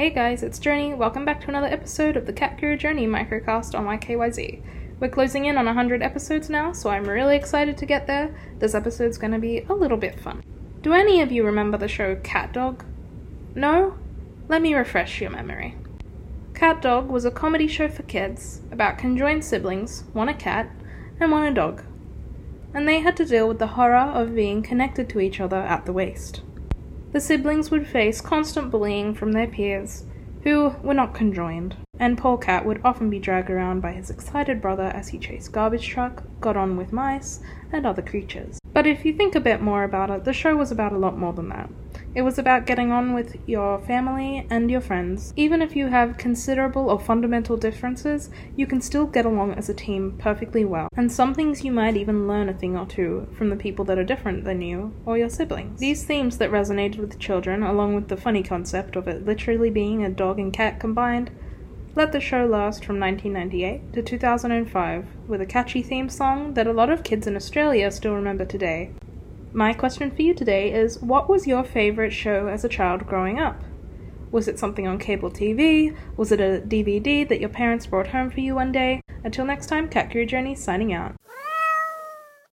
Hey guys, it's Journey. Welcome back to another episode of the Cat Guru Journey microcast on YKYZ. We're closing in on 100 episodes now, so I'm really excited to get there. This episode's gonna be a little bit fun. Do any of you remember the show Cat Dog? No? Let me refresh your memory. Cat Dog was a comedy show for kids about conjoined siblings, one a cat and one a dog. And they had to deal with the horror of being connected to each other at the waist. The siblings would face constant bullying from their peers, who were not conjoined, and poor Cat would often be dragged around by his excited brother as he chased garbage truck, got on with mice, and other creatures. But if you think a bit more about it, the show was about a lot more than that. It was about getting on with your family and your friends. Even if you have considerable or fundamental differences, you can still get along as a team perfectly well. And some things you might even learn a thing or two from the people that are different than you or your siblings. These themes that resonated with children, along with the funny concept of it literally being a dog and cat combined, let the show last from 1998 to 2005 with a catchy theme song that a lot of kids in Australia still remember today. My question for you today is What was your favourite show as a child growing up? Was it something on cable TV? Was it a DVD that your parents brought home for you one day? Until next time, Cat Guru Journey signing out.